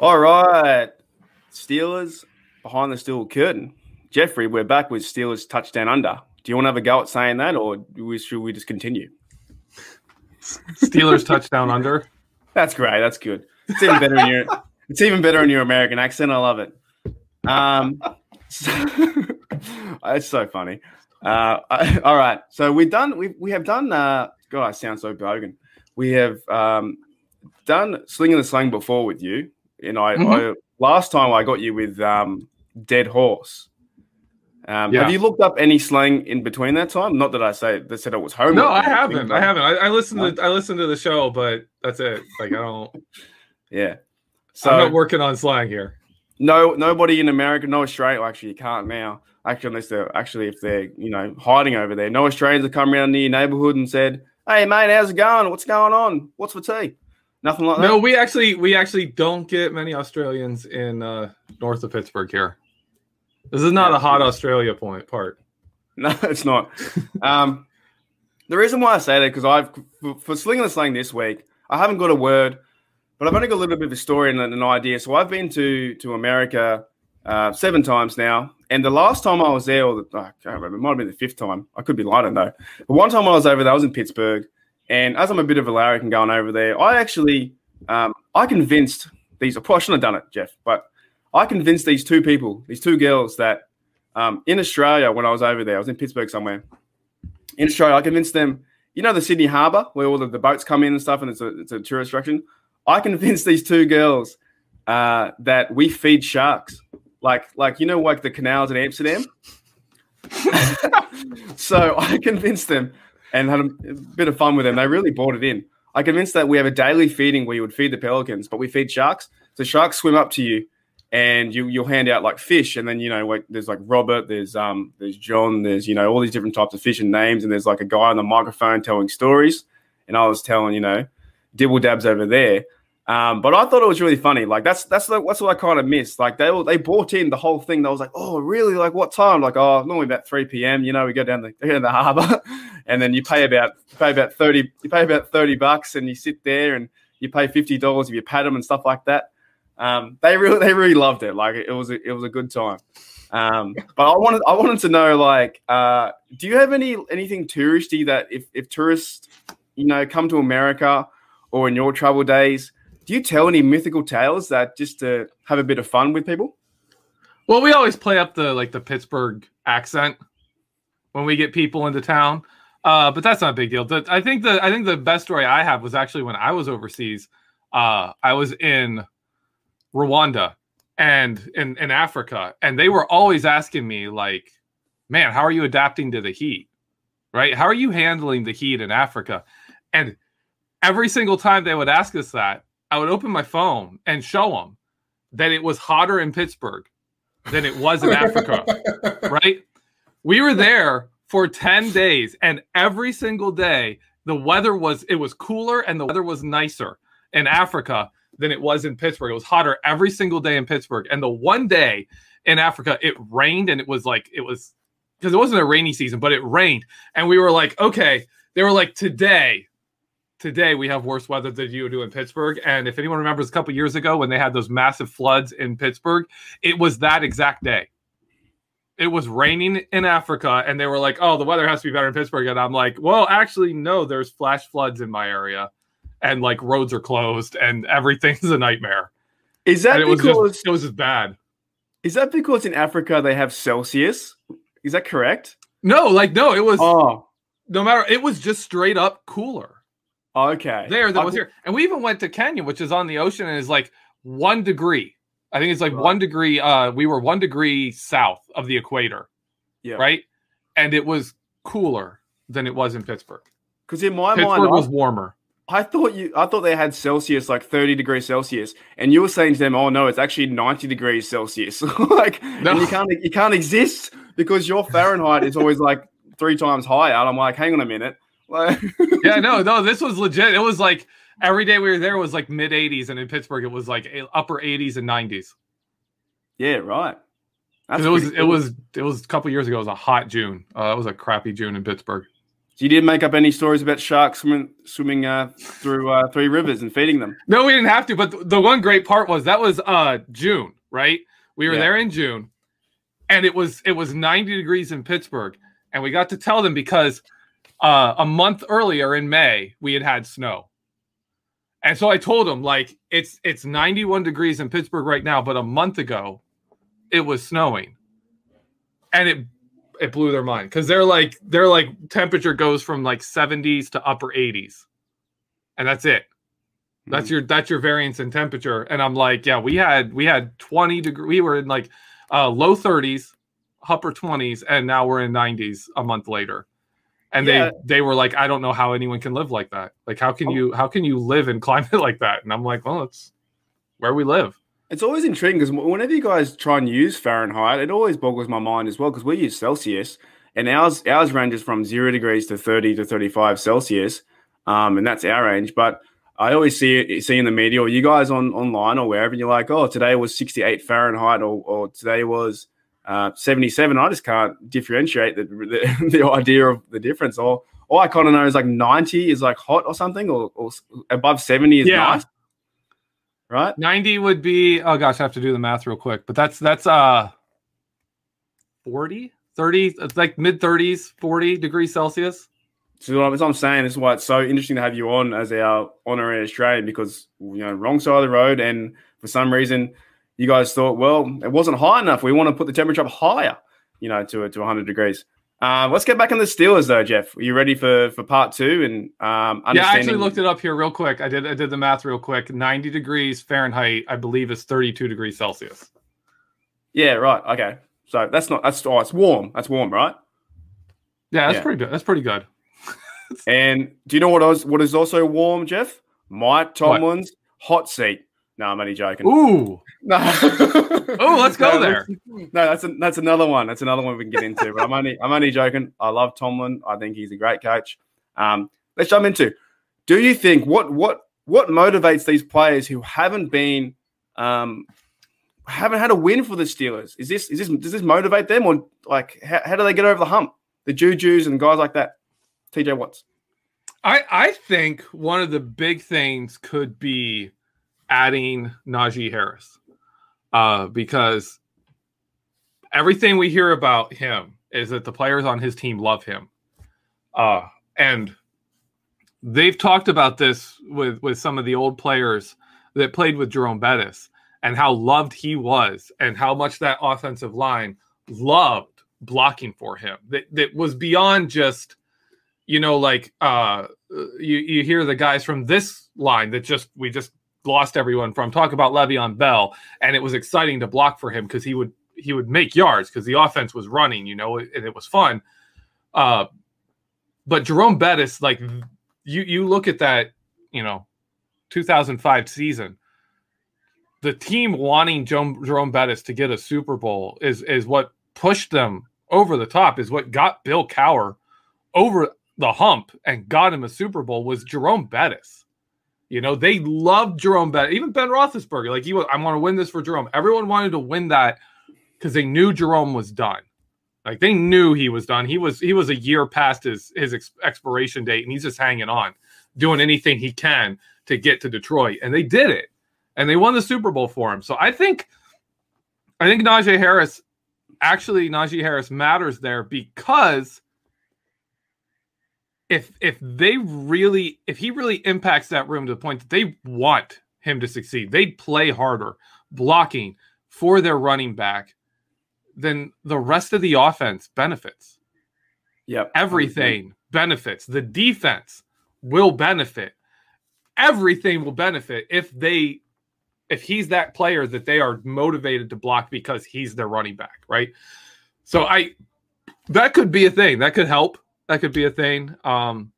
All right. Steelers behind the steel curtain. Jeffrey, we're back with Steelers touchdown under. Do you want to have a go at saying that or should we just continue? Steelers touchdown under. That's great. That's good. It's even better in your it's even better in your American accent. I love it. Um so, it's so funny. Uh, all right. So we've done we we have done uh God, I sound so bogan. We have um done slinging the slang before with you. And I, mm-hmm. I last time I got you with um dead horse. Um, yeah. Have you looked up any slang in between that time? Not that I say that said it was home. No, I haven't. I haven't. I, I listened to I listened to the show, but that's it. Like I don't. yeah. So I'm not working on slang here. No, nobody in America, no Australia. Actually, you can't now. Actually, unless they're actually if they're you know hiding over there. No Australians have come around near your neighborhood and said, "Hey, mate, how's it going? What's going on? What's for tea?" Nothing like that. No, we actually we actually don't get many Australians in uh, north of Pittsburgh here. This is not yeah, a hot Australia point part. No, it's not. um, the reason why I say that because I've for, for slinging the slang this week, I haven't got a word, but I've only got a little bit of a story and an idea. So I've been to to America uh, seven times now, and the last time I was there, or the, I can't remember, it might have been the fifth time. I could be lying, know. But one time I was over there, I was in Pittsburgh, and as I'm a bit of a larrikin going over there, I actually um, I convinced these. I probably shouldn't have done it, Jeff, but I convinced these two people, these two girls, that um, in Australia, when I was over there, I was in Pittsburgh somewhere. In Australia, I convinced them, you know, the Sydney Harbour where all of the boats come in and stuff, and it's a, it's a tourist attraction. I convinced these two girls uh, that we feed sharks, like like you know, like the canals in Amsterdam. so I convinced them and had a bit of fun with them. They really bought it in. I convinced that we have a daily feeding where you would feed the pelicans, but we feed sharks. So sharks swim up to you and you you'll hand out like fish, and then you know like there's like Robert, there's um there's John, there's you know all these different types of fish and names, and there's like a guy on the microphone telling stories, and I was telling you know dibble dabs over there. Um, but I thought it was really funny. Like that's that's the, that's what I kind of missed. Like they they bought in the whole thing. They was like, oh really? Like what time? Like oh normally about three p.m. You know we go down the go down the harbour, and then you pay about you pay about thirty you pay about thirty bucks, and you sit there and you pay fifty dollars if you pat them and stuff like that. Um, they really they really loved it. Like it was a, it was a good time. Um, but I wanted I wanted to know like, uh, do you have any anything touristy that if if tourists you know come to America or in your travel days, do you tell any mythical tales that just to have a bit of fun with people? Well, we always play up the like the Pittsburgh accent when we get people into town. Uh, but that's not a big deal. The, I think the I think the best story I have was actually when I was overseas. Uh, I was in Rwanda and in, in Africa. And they were always asking me, like, man, how are you adapting to the heat? Right? How are you handling the heat in Africa? And every single time they would ask us that, I would open my phone and show them that it was hotter in Pittsburgh than it was in Africa. right? We were there for 10 days and every single day the weather was it was cooler and the weather was nicer in Africa than it was in Pittsburgh. It was hotter every single day in Pittsburgh. And the one day in Africa, it rained and it was like, it was because it wasn't a rainy season, but it rained. And we were like, okay, they were like, today, today we have worse weather than you do in Pittsburgh. And if anyone remembers a couple years ago when they had those massive floods in Pittsburgh, it was that exact day. It was raining in Africa, and they were like, "Oh, the weather has to be better in Pittsburgh." And I'm like, "Well, actually, no. There's flash floods in my area." and like roads are closed and everything's a nightmare. Is that and because it was, just, it was just bad? Is that because in Africa they have Celsius? Is that correct? No, like no, it was oh. no matter it was just straight up cooler. Okay. There that was here. And we even went to Kenya, which is on the ocean and is like one degree. I think it's like right. one degree. Uh we were one degree south of the equator. Yeah. Right. And it was cooler than it was in Pittsburgh. Because in my Pittsburgh mind, was warmer. I thought you I thought they had Celsius like 30 degrees Celsius, and you were saying to them, "Oh no, it's actually 90 degrees Celsius." like, no. you can't you can't exist because your Fahrenheit is always like three times higher. And I'm like, hang on a minute. Yeah, no, no, this was legit. It was like every day we were there was like mid 80s, and in Pittsburgh it was like upper 80s and 90s. Yeah, right. Because it was cool. it was it was a couple years ago. It was a hot June. Uh, it was a crappy June in Pittsburgh. So you didn't make up any stories about sharks swimming swimming uh, through uh, three rivers and feeding them. No, we didn't have to. But the one great part was that was uh, June, right? We were yeah. there in June, and it was it was 90 degrees in Pittsburgh, and we got to tell them because uh, a month earlier in May we had had snow. And so I told them like it's it's 91 degrees in Pittsburgh right now, but a month ago it was snowing. And it it blew their mind because they're like they're like temperature goes from like 70s to upper 80s. And that's it. That's mm-hmm. your that's your variance in temperature. And I'm like, yeah, we had we had 20 degree we were in like uh low 30s, upper 20s, and now we're in 90s a month later and yeah. they they were like i don't know how anyone can live like that like how can oh. you how can you live in climate like that and i'm like well it's where we live it's always intriguing because whenever you guys try and use fahrenheit it always boggles my mind as well because we use celsius and ours ours ranges from zero degrees to 30 to 35 celsius um, and that's our range but I always see see in the media or you guys on online or wherever, and you're like, oh, today was 68 Fahrenheit, or, or today was uh, 77, I just can't differentiate the, the, the, idea of the difference. Or all I kind of know is like 90 is like hot or something, or, or above 70 is yeah. nice. Right? 90 would be, oh gosh, I have to do the math real quick, but that's, that's, uh, 40, 30, it's like mid 30s, 40 degrees Celsius. So what I'm saying this is why it's so interesting to have you on as our honorary Australian because you know wrong side of the road, and for some reason you guys thought, well, it wasn't high enough. We want to put the temperature up higher, you know, to to 100 degrees. Uh, let's get back on the Steelers though, Jeff. Are you ready for for part two? And um, yeah, I actually looked it up here real quick. I did I did the math real quick. 90 degrees Fahrenheit, I believe, is 32 degrees Celsius. Yeah, right. Okay, so that's not that's oh, it's warm. That's warm, right? Yeah, that's yeah. pretty good. That's pretty good. and do you know what was what is also warm, Jeff? Mike Tomlin's what? hot seat. No, I'm only joking. Ooh. No. oh, let's go no, there. No, that's a, that's another one. That's another one we can get into. But I'm only I'm only joking. I love Tomlin. I think he's a great coach. Um, let's jump into. Do you think what what what motivates these players who haven't been um, haven't had a win for the Steelers? Is this is this does this motivate them or like how, how do they get over the hump? The Juju's and guys like that. TJ Watts. I I think one of the big things could be adding Najee Harris uh, because everything we hear about him is that the players on his team love him. Uh, and they've talked about this with, with some of the old players that played with Jerome Bettis and how loved he was and how much that offensive line loved blocking for him. That, that was beyond just, you know, like uh, you, you hear the guys from this line that just, we just lost everyone from. Talk about Le'Veon Bell, and it was exciting to block for him because he would he would make yards because the offense was running, you know, and it was fun. Uh, but Jerome Bettis, like you you look at that, you know, 2005 season, the team wanting Jerome Bettis to get a Super Bowl is is what pushed them over the top. Is what got Bill Cowher over the hump and got him a Super Bowl was Jerome Bettis. You know, they loved Jerome Bettis, even Ben Roethlisberger. Like, he was, I want to win this for Jerome. Everyone wanted to win that because they knew Jerome was done. Like they knew he was done. He was he was a year past his his ex- expiration date, and he's just hanging on, doing anything he can to get to Detroit, and they did it, and they won the Super Bowl for him. So I think, I think Najee Harris, actually Najee Harris matters there because if if they really if he really impacts that room to the point that they want him to succeed, they'd play harder blocking for their running back, then the rest of the offense benefits. Yep. Everything benefits. The defense will benefit. Everything will benefit if they if he's that player that they are motivated to block because he's their running back, right? So I that could be a thing. That could help that could be a thing. Um,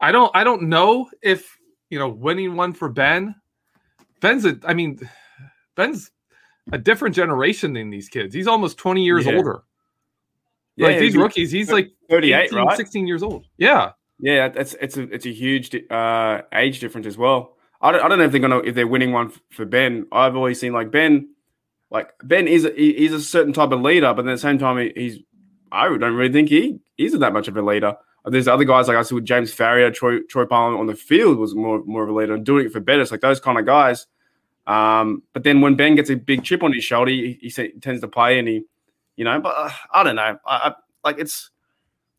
I don't I don't know if you know winning one for Ben. Ben's a I mean Ben's a different generation than these kids. He's almost 20 years Yeah. older. Yeah, like these he's rookies, he's like 38, 18, right? 16 years old. Yeah. Yeah, that's it's a it's a huge uh, age difference as well. I don't, I don't know if they're gonna if they're winning one for Ben. I've always seen like Ben, like Ben is a, he's a certain type of leader, but at the same time he, he's I don't really think he isn't that much of a leader. There's other guys like I see with James Farrior, Troy Troy Palmer on the field was more more of a leader and doing it for better. It's like those kind of guys. Um, but then when Ben gets a big chip on his shoulder, he, he se- tends to play and he, you know, but uh, I don't know. I, I like it's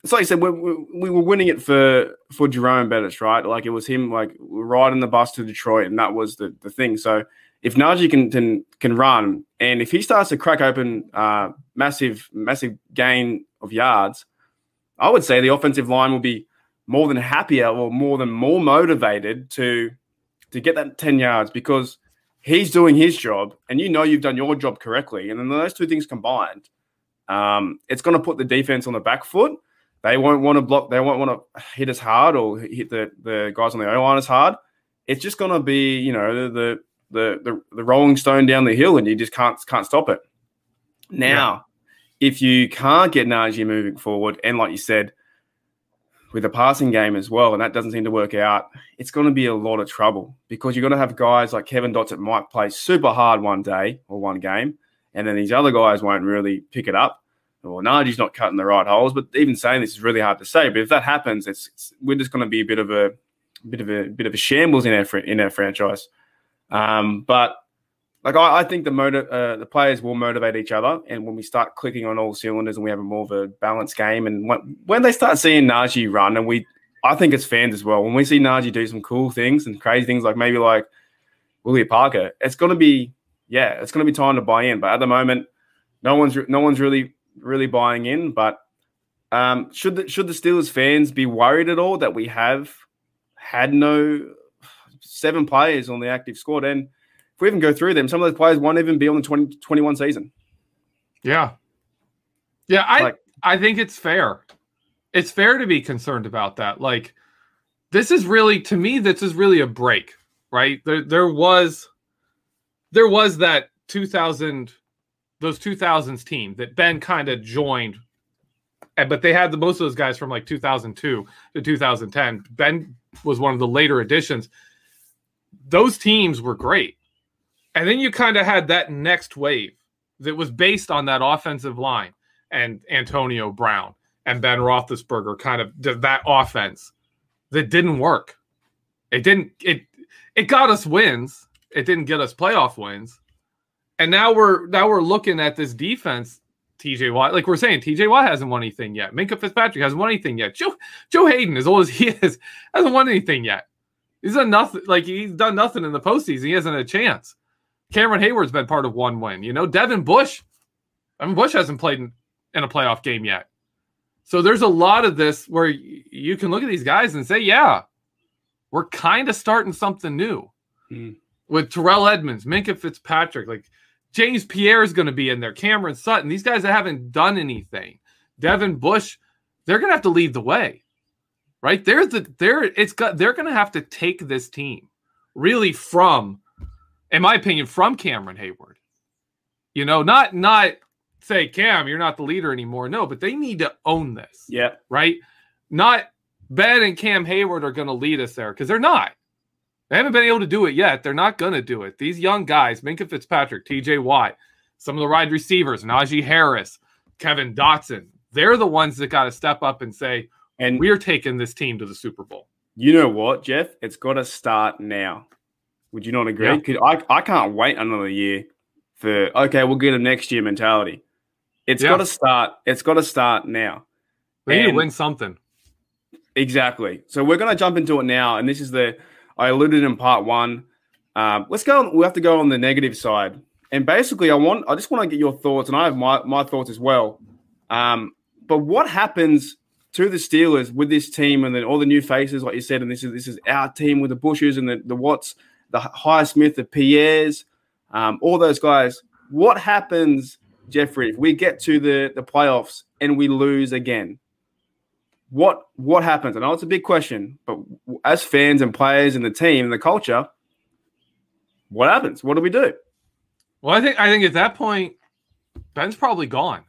it's like I said, we, we, we were winning it for for Jerome Bettis, right? Like it was him, like riding the bus to Detroit, and that was the, the thing. So if Najee can, can can run, and if he starts to crack open uh, massive massive gain of yards, I would say the offensive line will be more than happier or more than more motivated to to get that ten yards because he's doing his job, and you know you've done your job correctly, and then those two things combined, um, it's going to put the defense on the back foot they won't want to block. They won't want to hit as hard or hit the, the guys on the O line as hard. It's just going to be, you know, the, the the the the rolling stone down the hill, and you just can't can't stop it. Now, if you can't get Najee moving forward, and like you said, with the passing game as well, and that doesn't seem to work out, it's going to be a lot of trouble because you're going to have guys like Kevin that might play super hard one day or one game, and then these other guys won't really pick it up well, Najee's not cutting the right holes. But even saying this is really hard to say. But if that happens, it's, it's we're just going to be a bit of a, bit of a bit of a shambles in our in our franchise. Um, but like I, I think the uh, the players will motivate each other, and when we start clicking on all cylinders and we have a more of a balanced game, and when, when they start seeing Najee run, and we, I think it's fans as well. When we see Najee do some cool things and crazy things, like maybe like Willie Parker, it's to be yeah, it's to be time to buy in. But at the moment, no one's no one's really really buying in. But um, should the, should the Steelers fans be worried at all that we have had no seven players on the active squad? And if we even go through them, some of those players won't even be on the 2021 season. Yeah. Yeah, I Like- I think it's fair. It's fair to be concerned about that. Like this is really to me this is really a break, right? There there was there was that 2000 those 2000s team that Ben kind of joined but they had the most of those guys from like 2002 to 2010. Ben was one of the later additions. Those teams were great. And then you kind of had that next wave that was based on that offensive line and Antonio Brown and Ben Roethlisberger kind of that offense that didn't work. It didn't it it got us wins. It didn't get us playoff wins. And now we're now we're looking at this defense, TJ Watt. Like we're saying, TJ Watt hasn't won anything yet. Minkah Fitzpatrick hasn't won anything yet. Joe Joe Haden, as old as he is, hasn't won anything yet. He's done nothing. Like he's done nothing in the postseason. He hasn't had a chance. Cameron Heyward's been part of one win. You know, Devin Bush. I mean, Bush hasn't played in, in a playoff game yet. So there's a lot of this where you can look at these guys and say, yeah, we're kind of starting something new Hmm. with Terrell Edmunds, Minkah Fitzpatrick, like James Pierre is going to be in there, Cameron Sutton. These guys that haven't done anything, Devin Bush, they're going to have to lead the way, right? They're the they're it's got they're going to have to take this team really from, in my opinion, from Cameron Heyward. You know, not not say Cam, you're not the leader anymore. No, but they need to own this Yeah. right? Not Ben and Cam Heyward are going to lead us there because they're not. They haven't been able to do it yet. They're not going to do it. These young guys, Minkah Fitzpatrick, TJ Watt, some of the wide receivers, Najee Harris, Kevin Dotson, they're the ones that got to step up and say, And we're taking this team to the Super Bowl. you know what, Jeff? It's got to start now. Would you not agree? Yeah. I, I can't wait another year for, okay, we'll get a next year mentality. It's Yeah. got to start. It's got to start now. They need to win something. Exactly. So we're going to jump into it now, and this is the I alluded in part one. Um, let's go. On, we have to go on the negative side, and basically, I want I just want to get your thoughts, and I have my my thoughts as well. Um, but what happens to the Steelers with this team and then all the new faces, like you said, and this is this is our team with the Bushes and the the Watts, the Highsmith, the Pierres, um, all those guys. What happens, Jeffrey, if we get to the the playoffs and we lose again? what what happens? I know it's a big question, but as fans and players and the team and the culture, what happens? What do we do? Well, I think I think at that point, Ben's probably gone,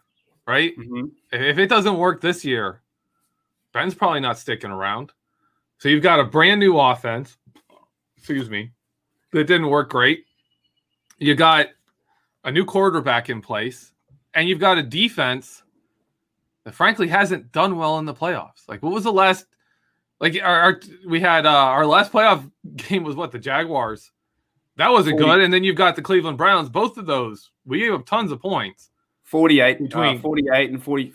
right? Mm-hmm. If it doesn't work this year, Ben's probably not sticking around. So you've got a brand new offense, excuse me, that didn't work great. You got a new quarterback in place, and you've got a defense that frankly hasn't done well in the playoffs. Like, what was the last? Like, our, our we had uh, our last playoff game was what the Jaguars. That wasn't 40. good. And then you've got the Cleveland Browns. Both of those, we gave up tons of points. 48 Between- between uh, 48 and 40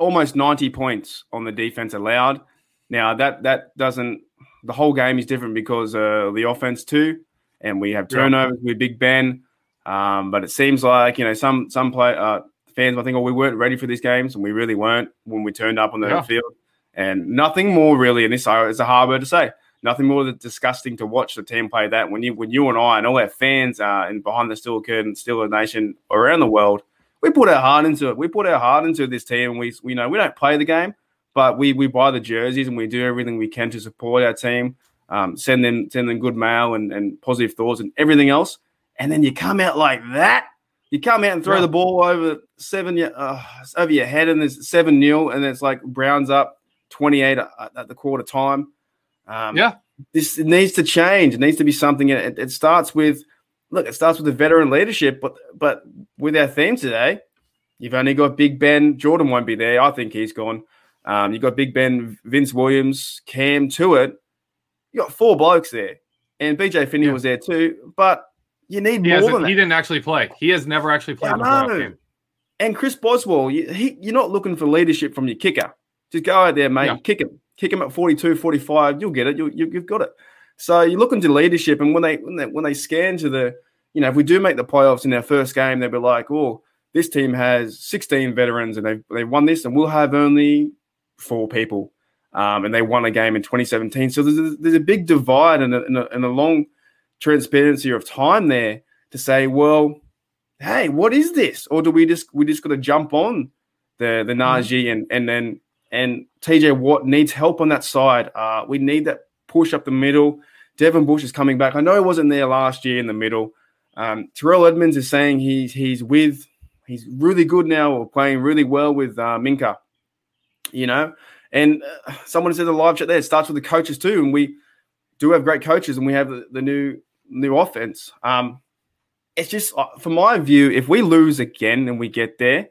almost 90 points on the defense allowed now that that doesn't the whole game is different because uh, the offense too and we have Yeah. turnovers with big ben um, but it seems like you know some some play uh, fans might think oh we weren't ready for these games and we really weren't when we turned up on the Yeah. field and nothing more really and this uh, is a hard word to say nothing more than disgusting to watch the team play that when you when you and I and all our fans uh, and behind the steel curtain, Steeler Nation around the world, we put our heart into it. We put our heart into this team, and we we know we don't play the game, but we we buy the jerseys and we do everything we can to support our team, um, send them send them good mail and, and positive thoughts and everything else, and then you come out like that. You come out and throw Yeah. the ball over seven uh, over your head, and there's seven nil, and it's like Browns up twenty eight at, at the quarter time. Um, Yeah. this it needs to change. It needs to be something. It, it starts with look. It starts with the veteran leadership, but but with our theme today, you've only got Big Ben. Jordan won't be there. I think he's gone. Um, you got Big Ben, Vince Williams, Cam Tuitt. You got four blokes there, and BJ Finney Yeah. was there too. But you need He, more than that. he didn't actually play. He has never actually played Yeah, I game. And Chris Boswell, you, he, you're not looking for leadership from your kicker. Just go out there, mate. Yeah. Kick him. Kick him at 42, 45. You'll get it. You, you, you've got it. So you look into leadership. And when they, when they when they scan to the, you know, if we do make the playoffs in our first game, they'll be like, oh, this team has 16 veterans and they've, they've won this, and we'll have only four people. Um, and they won a game in 2017. So there's a, there's a big divide and a, and, a, and a long transparency of time there to say, well, hey, what is this? Or do we just we just got to jump on the the Najee and and then and TJ Watt needs help on that side. Uh, we need that push up the middle. Devin Bush is coming back. I know he wasn't there last year in the middle. Um, Terrell Edmunds is saying he's he's with he's really good now or playing really well with uh, Minkah. You know, and uh, someone said the live chat there it starts with the coaches too, and we do have great coaches, and we have the, the new new offense. Um, it's just uh, from my view, if we lose again and we get there,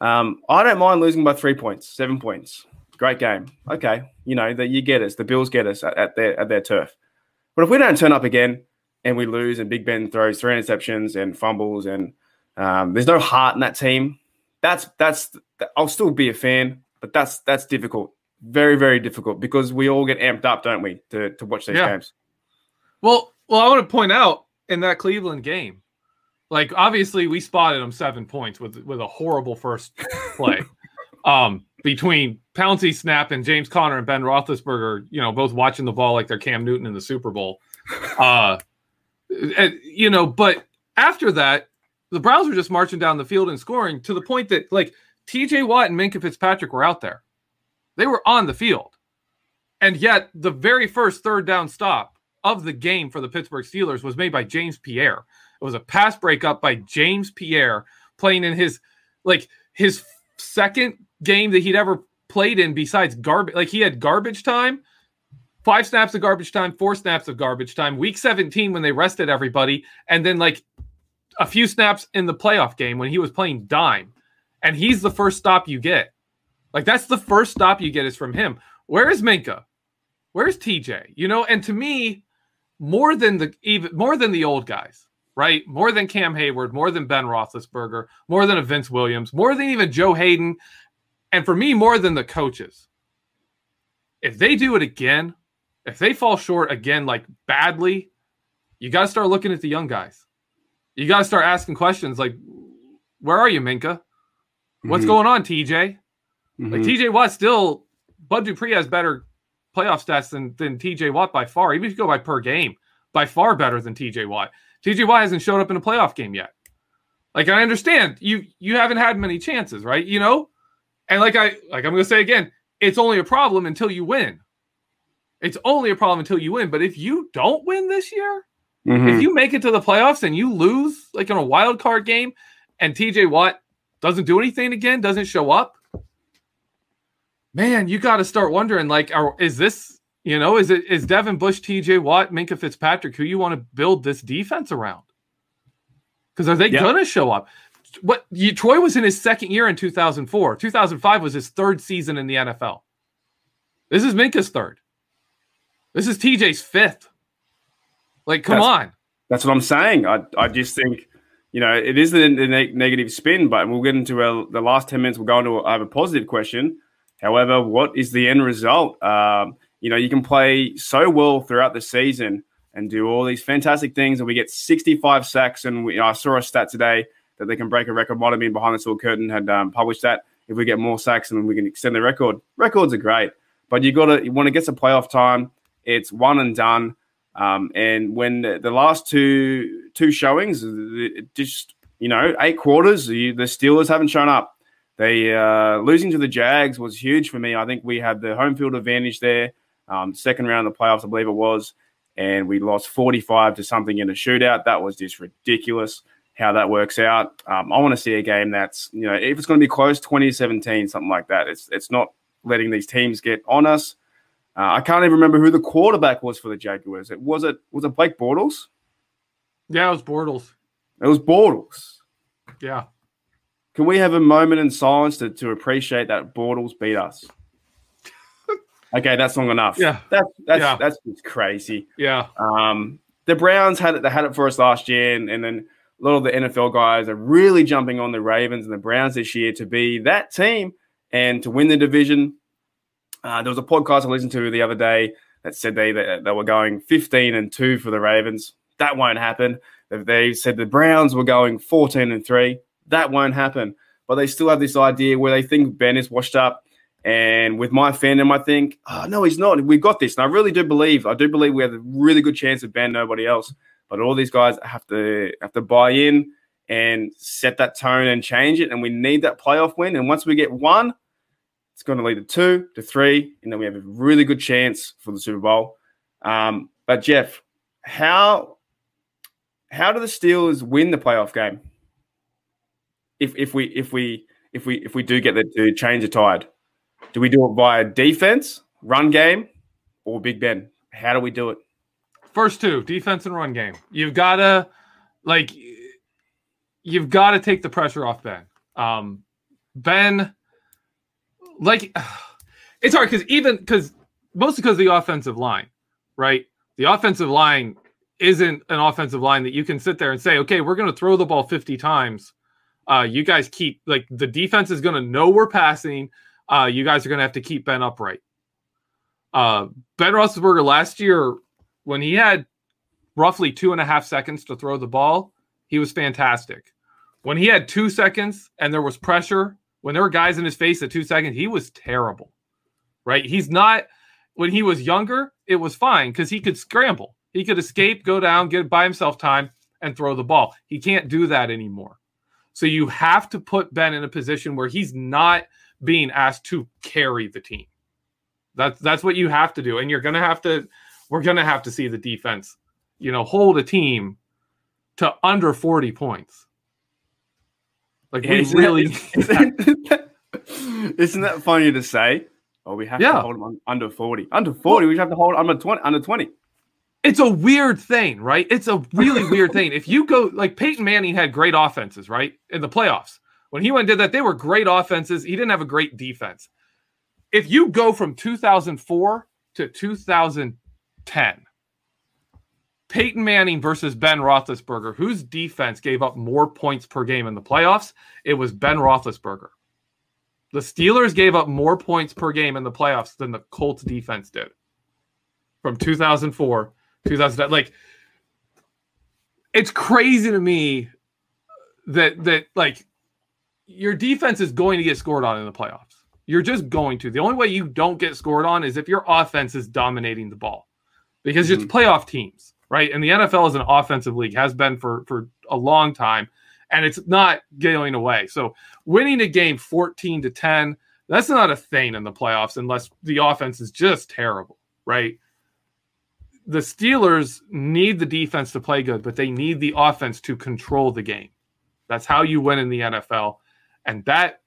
um, I don't mind losing by three points, seven points. Great game. Okay, you know that you get us. The Bills get us at, at their at their turf. But if we don't turn up again and we lose, and Big Ben throws three interceptions and fumbles, and um, there's no heart in that team, that's that's I'll still be a fan, but that's that's difficult, very very difficult because we all get amped up, don't we, to to watch these Yeah. games. Well, well, I want to point out in that Cleveland game, like obviously we spotted them seven points with with a horrible first play. um, between Pouncey snap and James Conner and Ben Roethlisberger, you know, both watching the ball like they're Cam Newton in the Super Bowl. Uh, and, you know, but after that, the Browns were just marching down the field and scoring to the point that like T.J. Watt and Minkah Fitzpatrick were out there. They were on the field, and yet the very first third down stop of the game for the Pittsburgh Steelers was made by James Pierre. It was a pass breakup by James Pierre playing in his like his second game that he'd ever played in besides garbage like he had garbage time, five snaps of garbage time, four snaps of garbage time, week 17 when they rested everybody, and then like a few snaps in the playoff game when he was playing dime. And he's the first stop you get. Like that's the first stop you get is from him. Where is Minkah? Where's TJ? You know, and to me, more than the even more than the old guys, right? More than Cam Heyward, more than Ben Roethlisberger, more than a Vince Williams, more than even Joe Haden, and for me, more than the coaches. If they do it again, if they fall short again, like badly, you got to start looking at the young guys. You got to start asking questions like, "Where are you, Minkah? What's Mhm. going on, TJ?" Like Mhm. TJ Watt still, Bud Dupree has better playoff stats than than TJ Watt by far. Even if you go by per game, by far better than TJ Watt. TJ Watt hasn't showed up in a playoff game yet. Like I understand you you haven't had many chances, right? You know, and like I like I'm gonna say again, it's only a problem until you win. It's only a problem until you win. But if you don't win this year, Mhm. if you make it to the playoffs and you lose like in a wild card game and TJ Watt doesn't do anything again, doesn't show up, man, you got to start wondering like, are, is this, you know, is it, is Devin Bush, TJ Watt, Minkah Fitzpatrick, who you want to build this defense around? Because are they to show up? What you, Troy was in his second year in 2004. 2005 was his third season in the NFL. This is Minkah's third. This is TJ's fifth. Like, come That's- on. That's what I'm saying. I, I just think, you know, it is the, the neg- negative spin, but we'll get into our, the last 10 minutes. We'll go into I have a positive question. However, what is the end result? Um, you know, you can play so well throughout the season and do all these fantastic things, and we get 65 sacks. And we, you know, I saw a stat today that they can break a record. Might have been behind the steel curtain had um, published that. If we get more sacks, and we can extend the record. Records are great, but you got to when it gets to playoff time, it's one and done. Um, and when the, the last two two showings, just you know, eight quarters, the, the Steelers haven't shown up. They uh, losing to the Jags was huge for me. I think we had the home field advantage there. Um, second round of the playoffs, I believe it was, and we lost forty five to something in a shootout. That was just ridiculous. How that works out. Um, I want to see a game that's you know if it's going to be close, 2017, something like that. It's it's not letting these teams get on us. Uh, I can't even remember who the quarterback was for the Jaguars. It was it was it Blake Bortles? Yeah, it was Bortles. It was Bortles. Yeah. Can we have a moment in silence to, to appreciate that Bortles beat us? okay, that's long enough. Yeah. that's that's Yeah. that's just crazy. Yeah. Um, the Browns had it. They had it for us last year, and, and then a lot of the NFL guys are really jumping on the Ravens and the Browns this year to be that team and to win the division. Uh, there was a podcast I listened to the other day that said they they, they were going 15 and two for the Ravens. That won't happen. They, they said the Browns were going 14 and three. That won't happen. But they still have this idea where they think Ben is washed up. And with my fandom, I think, oh, no, he's not. We've got this. And I really do believe, I do believe we have a really good chance of Ben, nobody else. But all these guys have to have to buy in and set that tone and change it. And we need that playoff win. And once we get one, it's going to lead to two, to three, and then we have a really good chance for the Super Bowl. Um, but Jeff, how how do the Steelers win the playoff game? If if we if we if we if we do get the to change the tide, do we do it via defense, run game, or Big Ben? How do we do it? First two, defense and run game. You've got to like you've got to take the pressure off Ben. Um Ben like it's hard cuz even cuz mostly cuz the offensive line, right? The offensive line isn't an offensive line that you can sit there and say, "Okay, we're going to throw the ball 50 times." Uh you guys keep like the defense is going to know we're passing. Uh you guys are going to have to keep Ben upright. Uh Ben Roethlisberger last year when he had roughly two and a half seconds to throw the ball, he was fantastic. When he had two seconds and there was pressure, when there were guys in his face at two seconds, he was terrible. Right? He's not. When he was younger, it was fine because he could scramble. He could escape, go down, get by himself time, and throw the ball. He can't do that anymore. So you have to put Ben in a position where he's not being asked to carry the team. That's that's what you have to do, and you're gonna have to. We're gonna have to see the defense, you know, hold a team to under 40 points. Like we Isn't really, that, isn't that funny to say? Oh, we have Yeah. to hold them under 40. Under 40, we have to hold under 20. Under 20. it's a weird thing, right? It's a really weird thing. If you go like Peyton Manning had great offenses, right? In the playoffs. When he went and did that, they were great offenses. He didn't have a great defense. If you go from 2004 to 2010, Peyton Manning versus Ben Roethlisberger, whose defense gave up more points per game in the playoffs? It was Ben Roethlisberger. The Steelers gave up more points per game in the playoffs than the Colts defense did. From 2004 2000 like it's crazy to me that that like your defense is going to get scored on in the playoffs. You're just going to. The only way you don't get scored on is if your offense is dominating the ball because it's Mhm. playoff teams right and the nfl is an offensive league has been for for a long time and it's not going away so winning a game 14 to 10 That's not a thing in the playoffs unless the offense is just terrible, right? The Steelers need the defense to play good, but they need the offense to control the game. That's how you win in the NFL. And that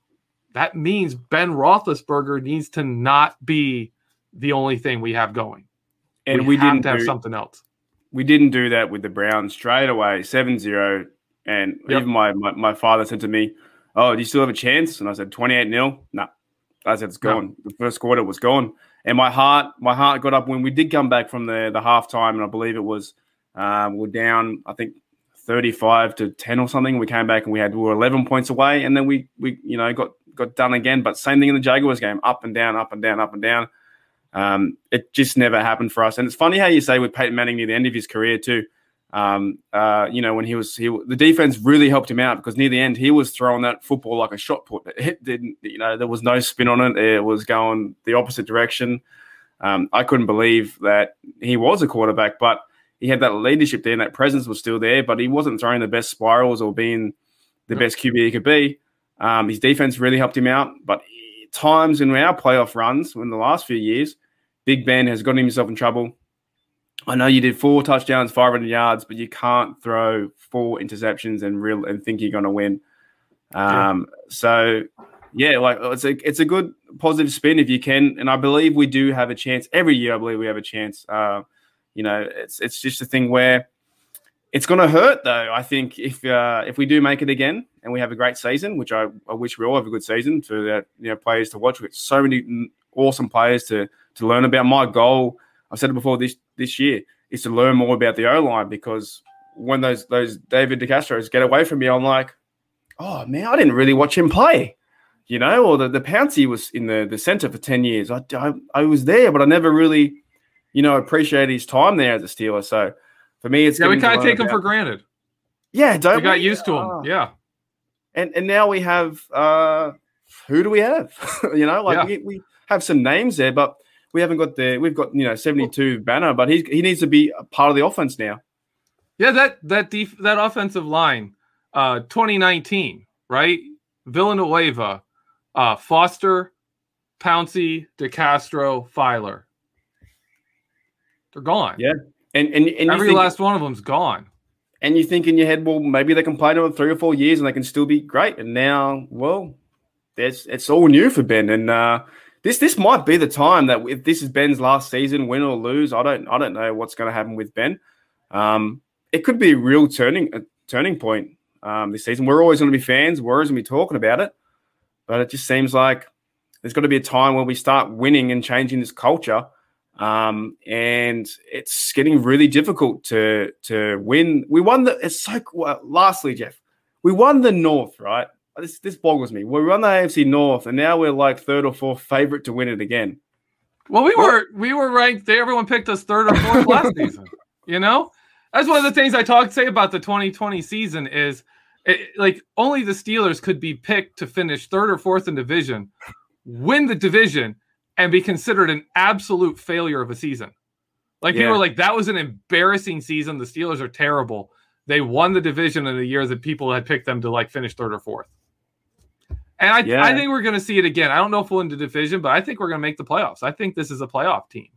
that means Ben Roethlisberger needs to not be the only thing we have going. And we, we, didn't have do, something else. we didn't do that with the Browns straight away, 7-0. And Yep. even my, my my father said to me, "Oh, do you still have a chance?" And I said, "28 0 No, I said it's gone. The first quarter was gone, and my heart my heart got up when we did come back from the the halftime, and I believe it was um, we're down. I think 35 to 10 or something. We came back and we had we were 11 points away, and then we we you know got got done again. But same thing in the Jaguars game, up and down, up and down, up and down. Um, it just never happened for us. And it's funny how you say with Peyton Manning near the end of his career too. Um, uh, you know, when he was he the defense really helped him out because near the end he was throwing that football like a shot put. It didn't, you know, there was no spin on it. It was going the opposite direction. Um, I couldn't believe that he was a quarterback, but he had that leadership there and that presence was still there, but he wasn't throwing the best spirals or being the best QB he could be. Um, his defense really helped him out, but times in our playoff runs in the last few years, Big Ben has gotten himself in trouble. I know you did four touchdowns, 500 yards, but you can't throw four interceptions and real and think you're going to win. Um, so yeah, like it's a it's a good positive spin if you can, and I believe we do have a chance every year. I believe we have a chance. Uh, you know, it's it's just a thing where it's going to hurt though. I think if uh, if we do make it again and we have a great season, which I, I wish we all have a good season for that you know players to watch. With so many awesome players to to learn about. My goal, I've said it before this this year, is to learn more about the O line because when those those David DeCastros get away from me, I'm like, oh man, I didn't really watch him play. You know, or the, the Pouncey was in the, the center for 10 years. I, I, I was there, but I never really, you know, appreciated his time there as a Steeler. So for me, it's Yeah, we kind of take them for granted. Yeah, don't We got we? used to them? Ah. Yeah. And and now we have uh who do we have? you know, like Yeah. we, we have some names there, but we haven't got the we've got, you know, 72 banner, but he he needs to be a part of the offense now. Yeah, that that def- that offensive line, uh, 2019, right? Villanueva, uh, Foster, Pouncey, DeCastro, Feiler. They're gone. Yeah. And and, and Every think- last one of them's gone. and you think in your head, well, maybe they can play another three or four years and they can still be great. And now, well, there's it's all new for Ben. And uh, this this might be the time that if this is Ben's last season, win or lose, I don't I don't know what's going to happen with Ben. Um, it could be a real turning a turning point um, this season. We're always going to be fans. We're always going to be talking about it, but it just seems like there's got to be a time where we start winning and changing this culture. Um, and it's getting really difficult to to win. We won the. It's so. Well, lastly, Jeff, we won the North, right? This this boggles me. We won the AFC North, and now we're like third or fourth favorite to win it again. Well, we were we were ranked. Everyone picked us third or fourth last season. You know, that's one of the things I talk say about the 2020 season is it, like only the Steelers could be picked to finish third or fourth in division, win the division, and be considered an absolute failure of a season. Like people Yeah. were like, that was an embarrassing season. The Steelers are terrible. They won the division in the year that people had picked them to like finish third or fourth. And I, Yeah. I think we're going to see it again. I don't know if we'll win the division, but I think we're going to make the playoffs. I think this is a playoff team.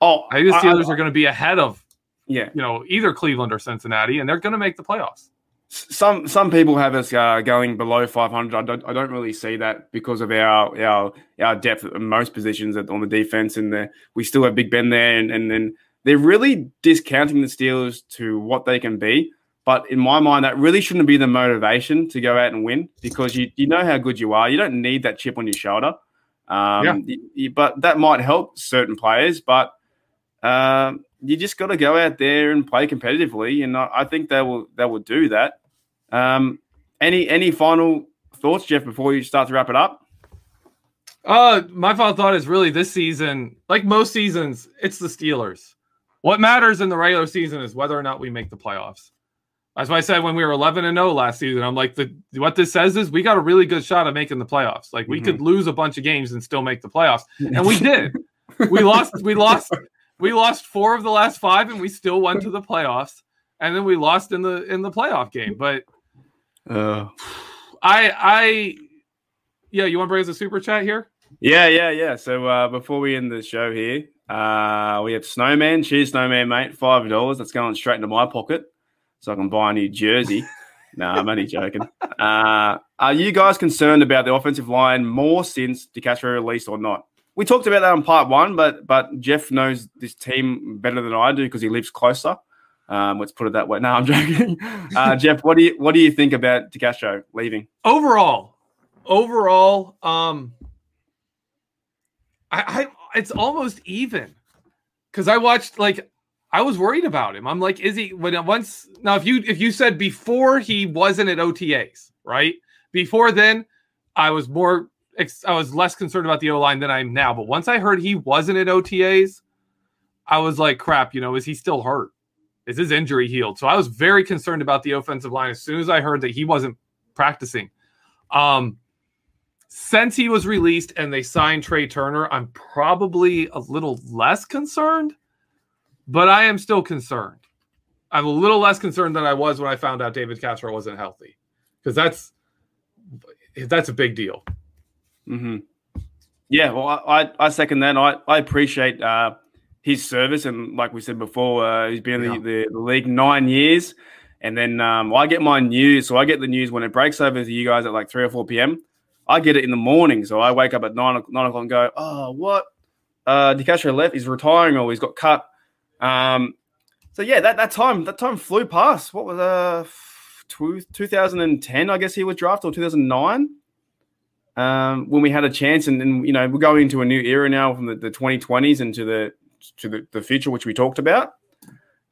Oh, I think the I- Steelers I- are going to be ahead of yeah. you know either Cleveland or Cincinnati, and they're going to make the playoffs. Some some people have us uh, going below 500. I don't I don't really see that because of our our our depth at most positions at, on the defense, and the, we still have Big Ben there, and, and then they're really discounting the Steelers to what they can be. But in my mind, that really shouldn't be the motivation to go out and win because you you know how good you are. You don't need that chip on your shoulder. Um, Yeah. y- y- but that might help certain players, but. Um, you just got to go out there and play competitively, and I, I think they will they will do that. Um, any any final thoughts, Jeff, before you start to wrap it up? Uh, my final thought is really this season, like most seasons, it's the Steelers. What matters in the regular season is whether or not we make the playoffs. That's why I said when we were 11 and 0 last season, I'm like, the what this says is we got a really good shot at making the playoffs. Like we could lose a bunch of games and still make the playoffs, and we did. we lost. We lost. We lost four of the last five, and we still went to the playoffs. And then we lost in the in the playoff game. But Uh, I I yeah, you want to bring us a super chat here? Yeah, yeah, yeah. So uh, before we end the show here, uh, we have Snowman. Cheers, Snowman, mate. Five dollars. That's going straight into my pocket, so I can buy a new jersey. no, I'm only joking. Uh, are you guys concerned about the offensive line more since DeCastro released or not? We talked about that on part one, but but Jeff knows this team better than I do because he lives closer. Um, let's put it that way. No, I'm joking. Uh, Jeff, what do you what do you think about DeCastro leaving? Overall, overall, um, I, I it's almost even because I watched like I was worried about him. I'm like, is he when once now if you if you said before he wasn't at OTAs, right? Before then, I was more I was less concerned about the O line than I am now. But once I heard he wasn't at OTAs, I was like, crap, you know, is he still hurt? Is his injury healed? So I was very concerned about the offensive line as soon as I heard that he wasn't practicing. Um, since he was released and they signed Trai Turner, I'm probably a little less concerned, but I am still concerned. I'm a little less concerned than I was when I found out David DeCastro wasn't healthy, because that's that's a big deal. Mm-hmm. Yeah, well, I, I second that. I, I appreciate uh, his service, and like we said before, uh, he's been in yeah. the, the, league nine years. And then um, I get my news, so I get the news when it breaks over to you guys at like three or four p.m. I get it in the morning, so I wake up at nine, nine o'clock and go, "Oh, what? Uh, DeCastro left. He's retiring, or he's got cut." Um, so yeah, that, that time that time flew past. What was uh, two, 2010? I guess he was drafted, or 2009 um, when we had a chance, and, and, you know we're going into a new era now from the, the 2020s into the to the, the future, which we talked about.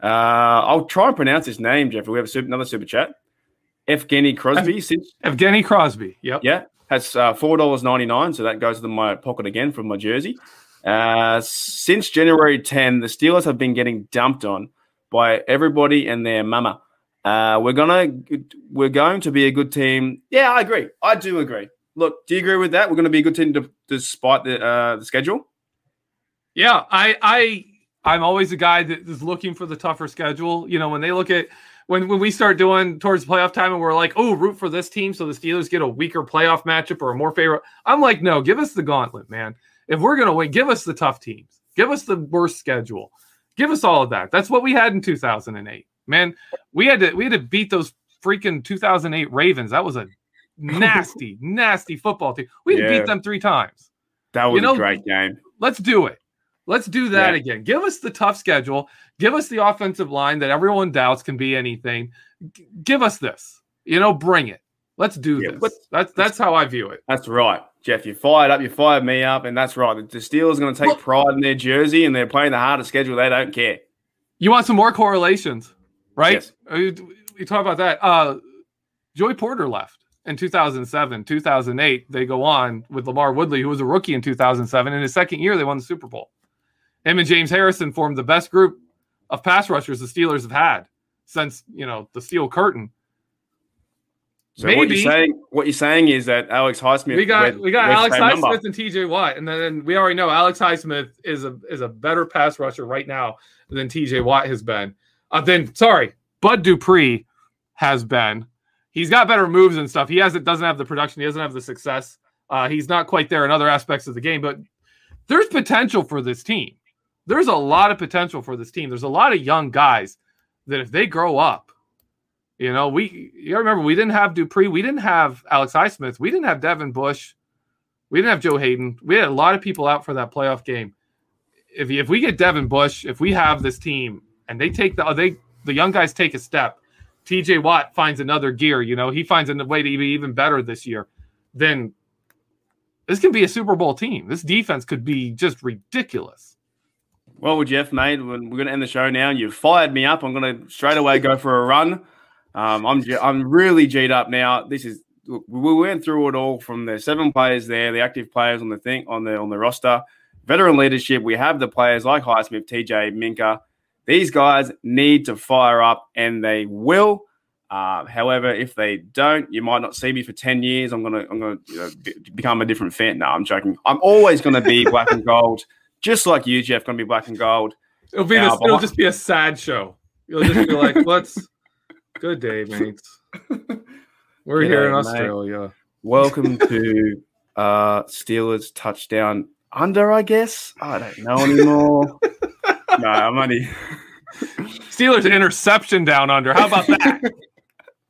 Uh, I'll try and pronounce his name, Jeffrey. We have super, another super chat. Evgeny Crosby. Since, Evgeny Crosby. Yep. Yeah, has uh, four dollars ninety nine, so that goes to my pocket again from my jersey. Uh, since January 10, the Steelers have been getting dumped on by everybody and their mama. Uh, we're gonna we're going to be a good team. Yeah, I agree. I do agree. Look, do you agree with that? We're going to be a good team to, despite the uh, the schedule. Yeah, I I I'm always a guy that is looking for the tougher schedule. You know, when they look at when when we start doing towards playoff time and we're like, oh, root for this team so the Steelers get a weaker playoff matchup or a more favorite. I'm like, no, give us the gauntlet, man. If we're gonna win, give us the tough teams. Give us the worst schedule. Give us all of that. That's what we had in 2008. Man, we had to we had to beat those freaking 2008 Ravens. That was a nasty, nasty football team. We yeah. beat them three times. That was you know, a great game. Let's do it. Let's do that yeah. again. Give us the tough schedule. Give us the offensive line that everyone doubts can be anything. G- give us this. You know, bring it. Let's do yeah, this. That's that's how I view it. That's right, Jeff. You fired up. You fired me up, and that's right. The Steelers are going to take well, pride in their jersey, and they're playing the hardest schedule. They don't care. You want some more correlations, right? Yes. You, you talk about that. Uh, Joey Porter left in 2007, 2008, they go on with LaMarr Woodley, who was a rookie in 2007. In his second year, they won the Super Bowl. Him and James Harrison formed the best group of pass rushers the Steelers have had since you know the steel curtain. So Maybe, what you're saying, what you're saying is that Alex Highsmith. We got we got Alex Highsmith number. and T.J. Watt, and then we already know Alex Highsmith is a is a better pass rusher right now than T.J. Watt has been. Uh, then sorry, Bud Dupree has been he's got better moves and stuff. He hasn't doesn't have the production. He doesn't have the success. Uh, he's not quite there in other aspects of the game, but there's potential for this team. There's a lot of potential for this team. There's a lot of young guys that if they grow up, you know, we you remember we didn't have Dupree, we didn't have Alex Highsmith, we didn't have Devin Bush, we didn't have Joe Haden. We had a lot of people out for that playoff game. If if we get Devin Bush, if we have this team and they take the they the young guys take a step, TJ Watt finds another gear, you know, he finds a way to be even better this year, then this can be a Super Bowl team. This defense could be just ridiculous. Well, Jeff, mate, we're going to end the show now. You've fired me up. I'm going to straight away go for a run. Um, I'm I'm really G'd up now. This is we went through it all from the seven players there, the active players on the thing on the on the roster, veteran leadership. We have the players like Highsmith, TJ, Minkah, these guys need to fire up, and they will. Uh, however, if they don't, you might not see me for ten years. I'm gonna, I'm gonna you know, become a different fan. No, I'm joking. I'm always gonna be black and gold, just like you, Jeff. Gonna be black and gold. It'll be. This, it'll just be a sad show. You'll just be like, "Let's good day, mates. We're G'day, here in Australia. Mate. Welcome to Uh, Steelers touchdown under, I guess. I don't know anymore. No, I'm only. Steelers interception down under. How about that?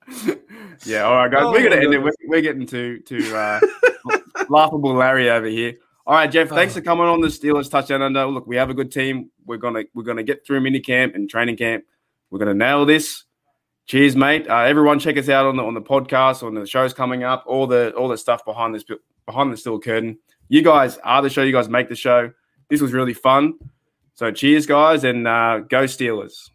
yeah, all right, guys. Oh, we're gonna end it. We're, we're getting to to uh, laughable Larry over here. All right, Jeff. Thanks Oh. for coming on the Steelers touchdown under. Look, we have a good team. We're gonna we're gonna get through mini camp and training camp. We're gonna nail this. Cheers, mate. Uh, everyone, check us out on the on the podcast, on the shows coming up, all the all the stuff behind this behind the steel curtain. You guys are the show. You guys make the show. This was really fun. So cheers, guys, and uh, go Steelers.